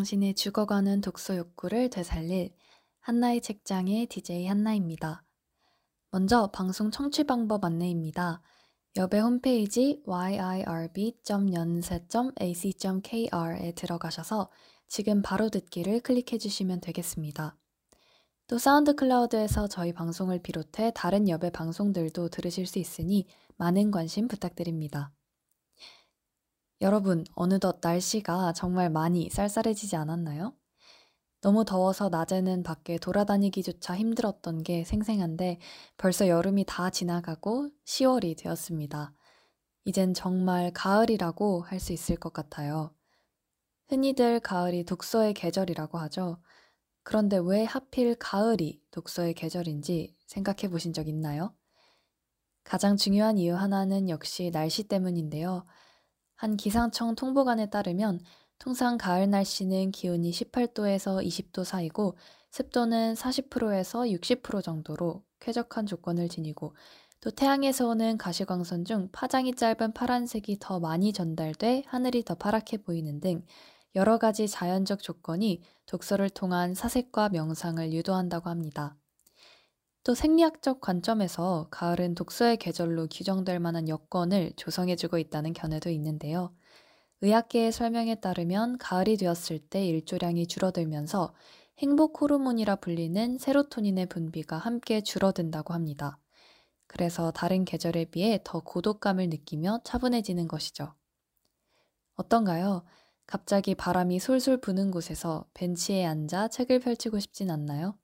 당신의 죽어가는 독서 욕구를 되살릴 한나의 책장의 DJ 한나입니다. 먼저 방송 청취 방법 안내입니다. 여배 홈페이지 yirb.연세.ac.kr에 들어가셔서 지금 바로 듣기를 클릭해 주시면 되겠습니다. 또 사운드 클라우드에서 저희 방송을 비롯해 다른 여배 방송들도 들으실 수 있으니 많은 관심 부탁드립니다. 여러분, 어느덧 날씨가 정말 많이 쌀쌀해지지 않았나요? 너무 더워서 낮에는 밖에 돌아다니기조차 힘들었던 게 생생한데 벌써 여름이 다 지나가고 10월이 되었습니다. 이젠 정말 가을이라고 할 수 있을 것 같아요. 흔히들 가을이 독서의 계절이라고 하죠. 그런데 왜 하필 가을이 독서의 계절인지 생각해 보신 적 있나요? 가장 중요한 이유 하나는 역시 날씨 때문인데요. 한 기상청 통보관에 따르면 통상 가을 날씨는 기온이 18도에서 20도 사이고 습도는 40%에서 60% 정도로 쾌적한 조건을 지니고 또 태양에서 오는 가시광선 중 파장이 짧은 파란색이 더 많이 전달돼 하늘이 더 파랗게 보이는 등 여러 가지 자연적 조건이 독서를 통한 사색과 명상을 유도한다고 합니다. 또 생리학적 관점에서 가을은 독서의 계절로 규정될 만한 여건을 조성해주고 있다는 견해도 있는데요. 의학계의 설명에 따르면 가을이 되었을 때 일조량이 줄어들면서 행복 호르몬이라 불리는 세로토닌의 분비가 함께 줄어든다고 합니다. 그래서 다른 계절에 비해 더 고독감을 느끼며 차분해지는 것이죠. 어떤가요? 갑자기 바람이 솔솔 부는 곳에서 벤치에 앉아 책을 펼치고 싶진 않나요?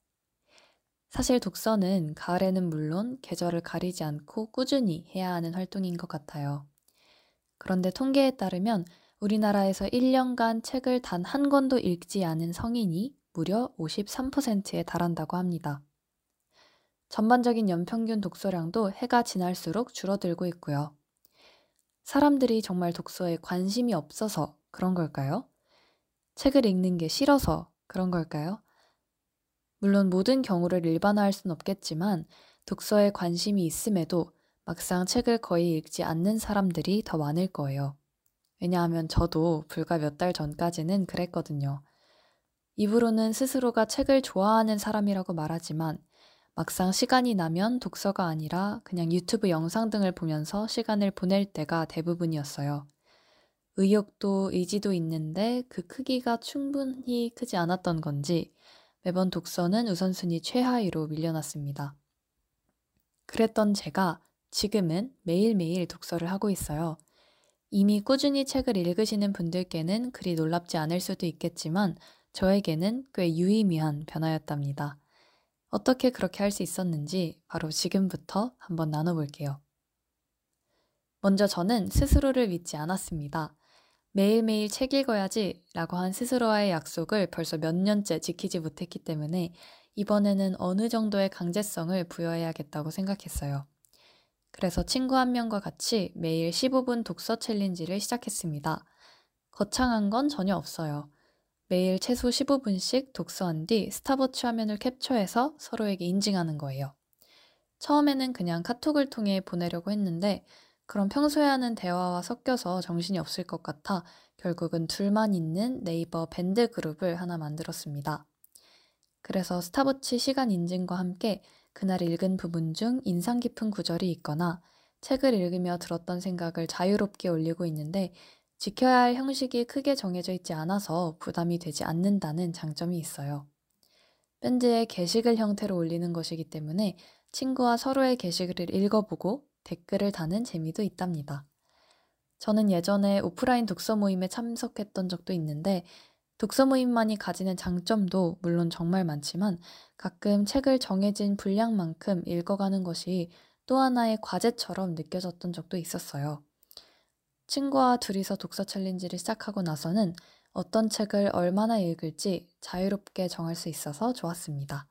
사실 독서는 가을에는 물론 계절을 가리지 않고 꾸준히 해야 하는 활동인 것 같아요. 그런데 통계에 따르면 우리나라에서 1년간 책을 단 한 권도 읽지 않은 성인이 무려 53%에 달한다고 합니다. 전반적인 연평균 독서량도 해가 지날수록 줄어들고 있고요. 사람들이 정말 독서에 관심이 없어서 그런 걸까요? 책을 읽는 게 싫어서 그런 걸까요? 물론 모든 경우를 일반화할 순 없겠지만 독서에 관심이 있음에도 막상 책을 거의 읽지 않는 사람들이 더 많을 거예요. 왜냐하면 저도 불과 몇 달 전까지는 그랬거든요. 입으로는 스스로가 책을 좋아하는 사람이라고 말하지만 막상 시간이 나면 독서가 아니라 그냥 유튜브 영상 등을 보면서 시간을 보낼 때가 대부분이었어요. 의욕도 의지도 있는데 그 크기가 충분히 크지 않았던 건지 매번 독서는 우선순위 최하위로 밀려났습니다. 그랬던 제가 지금은 매일매일 독서를 하고 있어요. 이미 꾸준히 책을 읽으시는 분들께는 그리 놀랍지 않을 수도 있겠지만 저에게는 꽤 유의미한 변화였답니다. 어떻게 그렇게 할 수 있었는지 바로 지금부터 한번 나눠볼게요. 먼저 저는 스스로를 믿지 않았습니다. 매일매일 책 읽어야지 라고 한 스스로와의 약속을 벌써 몇 년째 지키지 못했기 때문에 이번에는 어느 정도의 강제성을 부여해야겠다고 생각했어요. 그래서 친구 한 명과 같이 매일 15분 독서 챌린지를 시작했습니다. 거창한 건 전혀 없어요. 매일 최소 15분씩 독서한 뒤 스타워치 화면을 캡처해서 서로에게 인증하는 거예요. 처음에는 그냥 카톡을 통해 보내려고 했는데 그럼 평소에 하는 대화와 섞여서 정신이 없을 것 같아 결국은 둘만 있는 네이버 밴드 그룹을 하나 만들었습니다. 그래서 스타워치 시간 인증과 함께 그날 읽은 부분 중 인상 깊은 구절이 있거나 책을 읽으며 들었던 생각을 자유롭게 올리고 있는데 지켜야 할 형식이 크게 정해져 있지 않아서 부담이 되지 않는다는 장점이 있어요. 밴드의 게시글 형태로 올리는 것이기 때문에 친구와 서로의 게시글을 읽어보고 댓글을 다는 재미도 있답니다. 저는 예전에 오프라인 독서 모임에 참석했던 적도 있는데 독서 모임만이 가지는 장점도 물론 정말 많지만 가끔 책을 정해진 분량만큼 읽어가는 것이 또 하나의 과제처럼 느껴졌던 적도 있었어요. 친구와 둘이서 독서 챌린지를 시작하고 나서는 어떤 책을 얼마나 읽을지 자유롭게 정할 수 있어서 좋았습니다.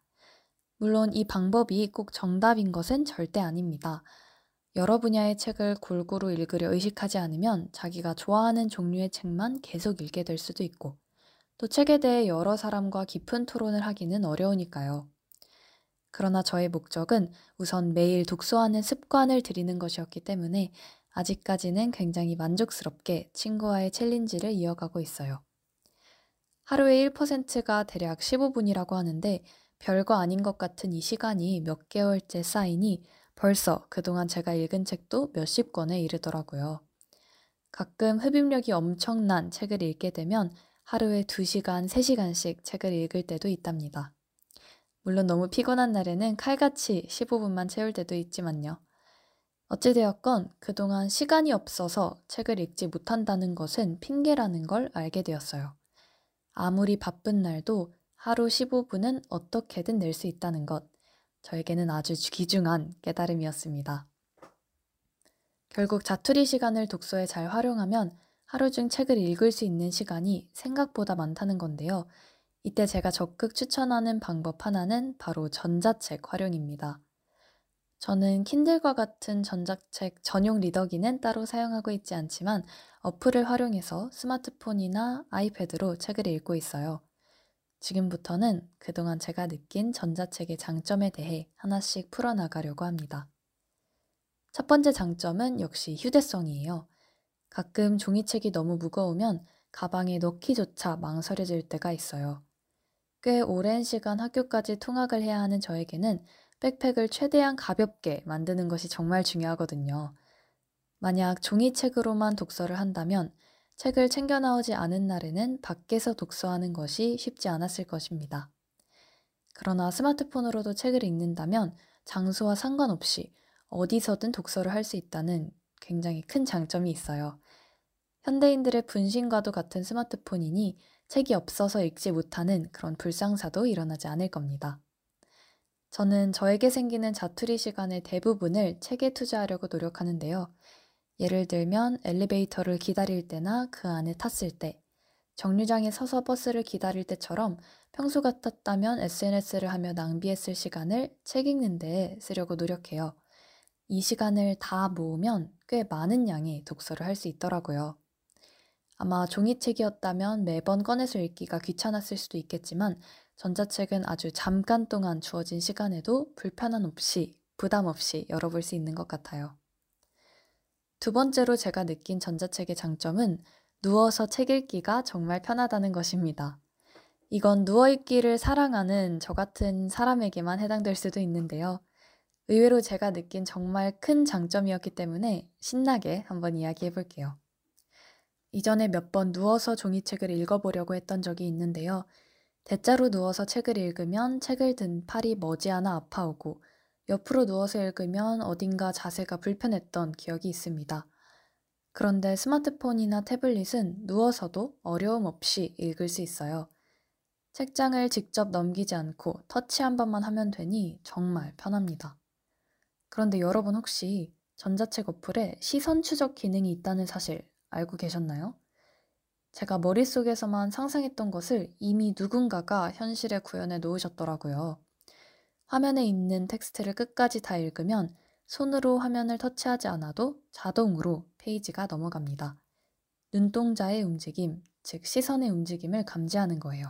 물론 이 방법이 꼭 정답인 것은 절대 아닙니다. 여러 분야의 책을 골고루 읽으려 의식하지 않으면 자기가 좋아하는 종류의 책만 계속 읽게 될 수도 있고, 또 책에 대해 여러 사람과 깊은 토론을 하기는 어려우니까요. 그러나 저의 목적은 우선 매일 독서하는 습관을 들이는 것이었기 때문에 아직까지는 굉장히 만족스럽게 친구와의 챌린지를 이어가고 있어요. 하루의 1%가 대략 15분이라고 하는데 별거 아닌 것 같은 이 시간이 몇 개월째 쌓이니 벌써 그동안 제가 읽은 책도 몇십 권에 이르더라고요. 가끔 흡입력이 엄청난 책을 읽게 되면 하루에 2시간, 3시간씩 책을 읽을 때도 있답니다. 물론 너무 피곤한 날에는 칼같이 15분만 채울 때도 있지만요. 어찌되었건 그동안 시간이 없어서 책을 읽지 못한다는 것은 핑계라는 걸 알게 되었어요. 아무리 바쁜 날도 하루 15분은 어떻게든 낼 수 있다는 것, 저에게는 아주 귀중한 깨달음이었습니다. 결국 자투리 시간을 독서에 잘 활용하면 하루 중 책을 읽을 수 있는 시간이 생각보다 많다는 건데요. 이때 제가 적극 추천하는 방법 하나는 바로 전자책 활용입니다. 저는 킨들과 같은 전자책 전용 리더기는 따로 사용하고 있지 않지만 어플을 활용해서 스마트폰이나 아이패드로 책을 읽고 있어요. 지금부터는 그동안 제가 느낀 전자책의 장점에 대해 하나씩 풀어나가려고 합니다. 첫 번째 장점은 역시 휴대성이에요. 가끔 종이책이 너무 무거우면 가방에 넣기조차 망설여질 때가 있어요. 꽤 오랜 시간 학교까지 통학을 해야 하는 저에게는 백팩을 최대한 가볍게 만드는 것이 정말 중요하거든요. 만약 종이책으로만 독서를 한다면 책을 챙겨 나오지 않은 날에는 밖에서 독서하는 것이 쉽지 않았을 것입니다. 그러나 스마트폰으로도 책을 읽는다면 장소와 상관없이 어디서든 독서를 할 수 있다는 굉장히 큰 장점이 있어요. 현대인들의 분신과도 같은 스마트폰이니 책이 없어서 읽지 못하는 그런 불상사도 일어나지 않을 겁니다. 저는 저에게 생기는 자투리 시간의 대부분을 책에 투자하려고 노력하는데요. 예를 들면 엘리베이터를 기다릴 때나 그 안에 탔을 때, 정류장에 서서 버스를 기다릴 때처럼 평소 같았다면 SNS를 하며 낭비했을 시간을 책 읽는 데 쓰려고 노력해요. 이 시간을 다 모으면 꽤 많은 양의 독서를 할 수 있더라고요. 아마 종이책이었다면 매번 꺼내서 읽기가 귀찮았을 수도 있겠지만 전자책은 아주 잠깐 동안 주어진 시간에도 불편함 없이 부담 없이 열어볼 수 있는 것 같아요. 두 번째로 제가 느낀 전자책의 장점은 누워서 책 읽기가 정말 편하다는 것입니다. 이건 누워있기를 사랑하는 저 같은 사람에게만 해당될 수도 있는데요. 의외로 제가 느낀 정말 큰 장점이었기 때문에 신나게 한번 이야기해 볼게요. 이전에 몇 번 누워서 종이책을 읽어보려고 했던 적이 있는데요. 대자로 누워서 책을 읽으면 책을 든 팔이 머지않아 아파오고 옆으로 누워서 읽으면 어딘가 자세가 불편했던 기억이 있습니다. 그런데 스마트폰이나 태블릿은 누워서도 어려움 없이 읽을 수 있어요. 책장을 직접 넘기지 않고 터치 한 번만 하면 되니 정말 편합니다. 그런데 여러분 혹시 전자책 어플에 시선 추적 기능이 있다는 사실 알고 계셨나요? 제가 머릿속에서만 상상했던 것을 이미 누군가가 현실에 구현해 놓으셨더라고요. 화면에 있는 텍스트를 끝까지 다 읽으면 손으로 화면을 터치하지 않아도 자동으로 페이지가 넘어갑니다. 눈동자의 움직임, 즉 시선의 움직임을 감지하는 거예요.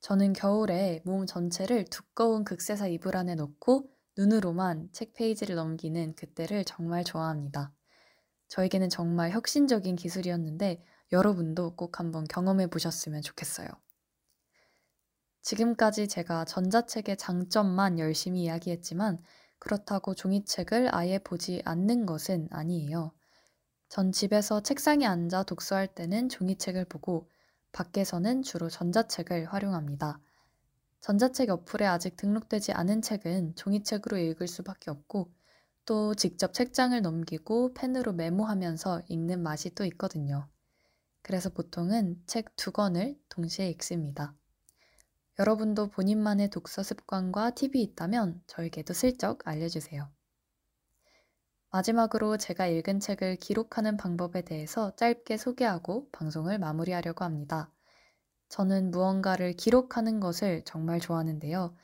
저는 겨울에 몸 전체를 두꺼운 극세사 이불 안에 넣고 눈으로만 책 페이지를 넘기는 그때를 정말 좋아합니다. 저에게는 정말 혁신적인 기술이었는데 여러분도 꼭 한번 경험해 보셨으면 좋겠어요. 지금까지 제가 전자책의 장점만 열심히 이야기했지만 그렇다고 종이책을 아예 보지 않는 것은 아니에요. 전 집에서 책상에 앉아 독서할 때는 종이책을 보고 밖에서는 주로 전자책을 활용합니다. 전자책 어플에 아직 등록되지 않은 책은 종이책으로 읽을 수밖에 없고 또 직접 책장을 넘기고 펜으로 메모하면서 읽는 맛이 또 있거든요. 그래서 보통은 책 두 권을 동시에 읽습니다. 여러분도 본인만의 독서 습관과 팁이 있다면 저에게도 슬쩍 알려주세요. 마지막으로 제가 읽은 책을 기록하는 방법에 대해서 짧게 소개하고 방송을 마무리하려고 합니다. 저는 무언가를 기록하는 것을 정말 좋아하는데요.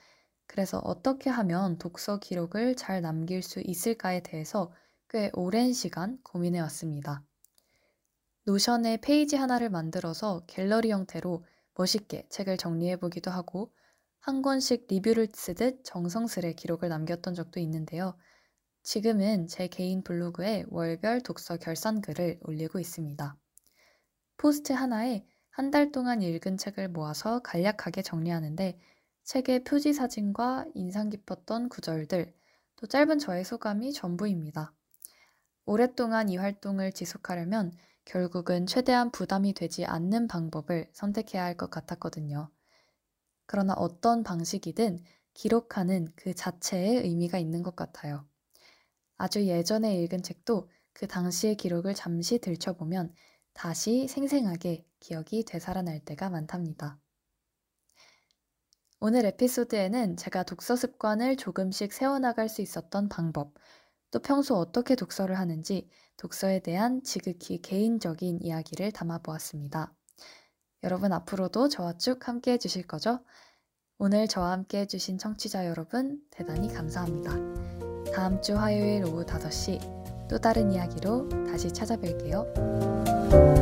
그래서 어떻게 하면 독서 기록을 잘 남길 수 있을까에 대해서 꽤 오랜 시간 고민해 왔습니다. 노션에 페이지 하나를 만들어서 갤러리 형태로 멋있게 책을 정리해 보기도 하고 한 권씩 리뷰를 쓰듯 정성스레 기록을 남겼던 적도 있는데요. 지금은 제 개인 블로그에 월별 독서 결산글을 올리고 있습니다. 포스트 하나에 한 달 동안 읽은 책을 모아서 간략하게 정리하는데 책의 표지 사진과 인상 깊었던 구절들, 또 짧은 저의 소감이 전부입니다. 오랫동안 이 활동을 지속하려면 결국은 최대한 부담이 되지 않는 방법을 선택해야 할 것 같았거든요. 그러나 어떤 방식이든 기록하는 그 자체에 의미가 있는 것 같아요. 아주 예전에 읽은 책도 그 당시의 기록을 잠시 들춰보면 다시 생생하게 기억이 되살아날 때가 많답니다. 오늘 에피소드에는 제가 독서 습관을 조금씩 세워나갈 수 있었던 방법, 또 평소 어떻게 독서를 하는지 독서에 대한 지극히 개인적인 이야기를 담아보았습니다. 여러분 앞으로도 저와 쭉 함께 해주실 거죠? 오늘 저와 함께 해주신 청취자 여러분 대단히 감사합니다. 다음 주 화요일 오후 5시 또 다른 이야기로 다시 찾아뵐게요.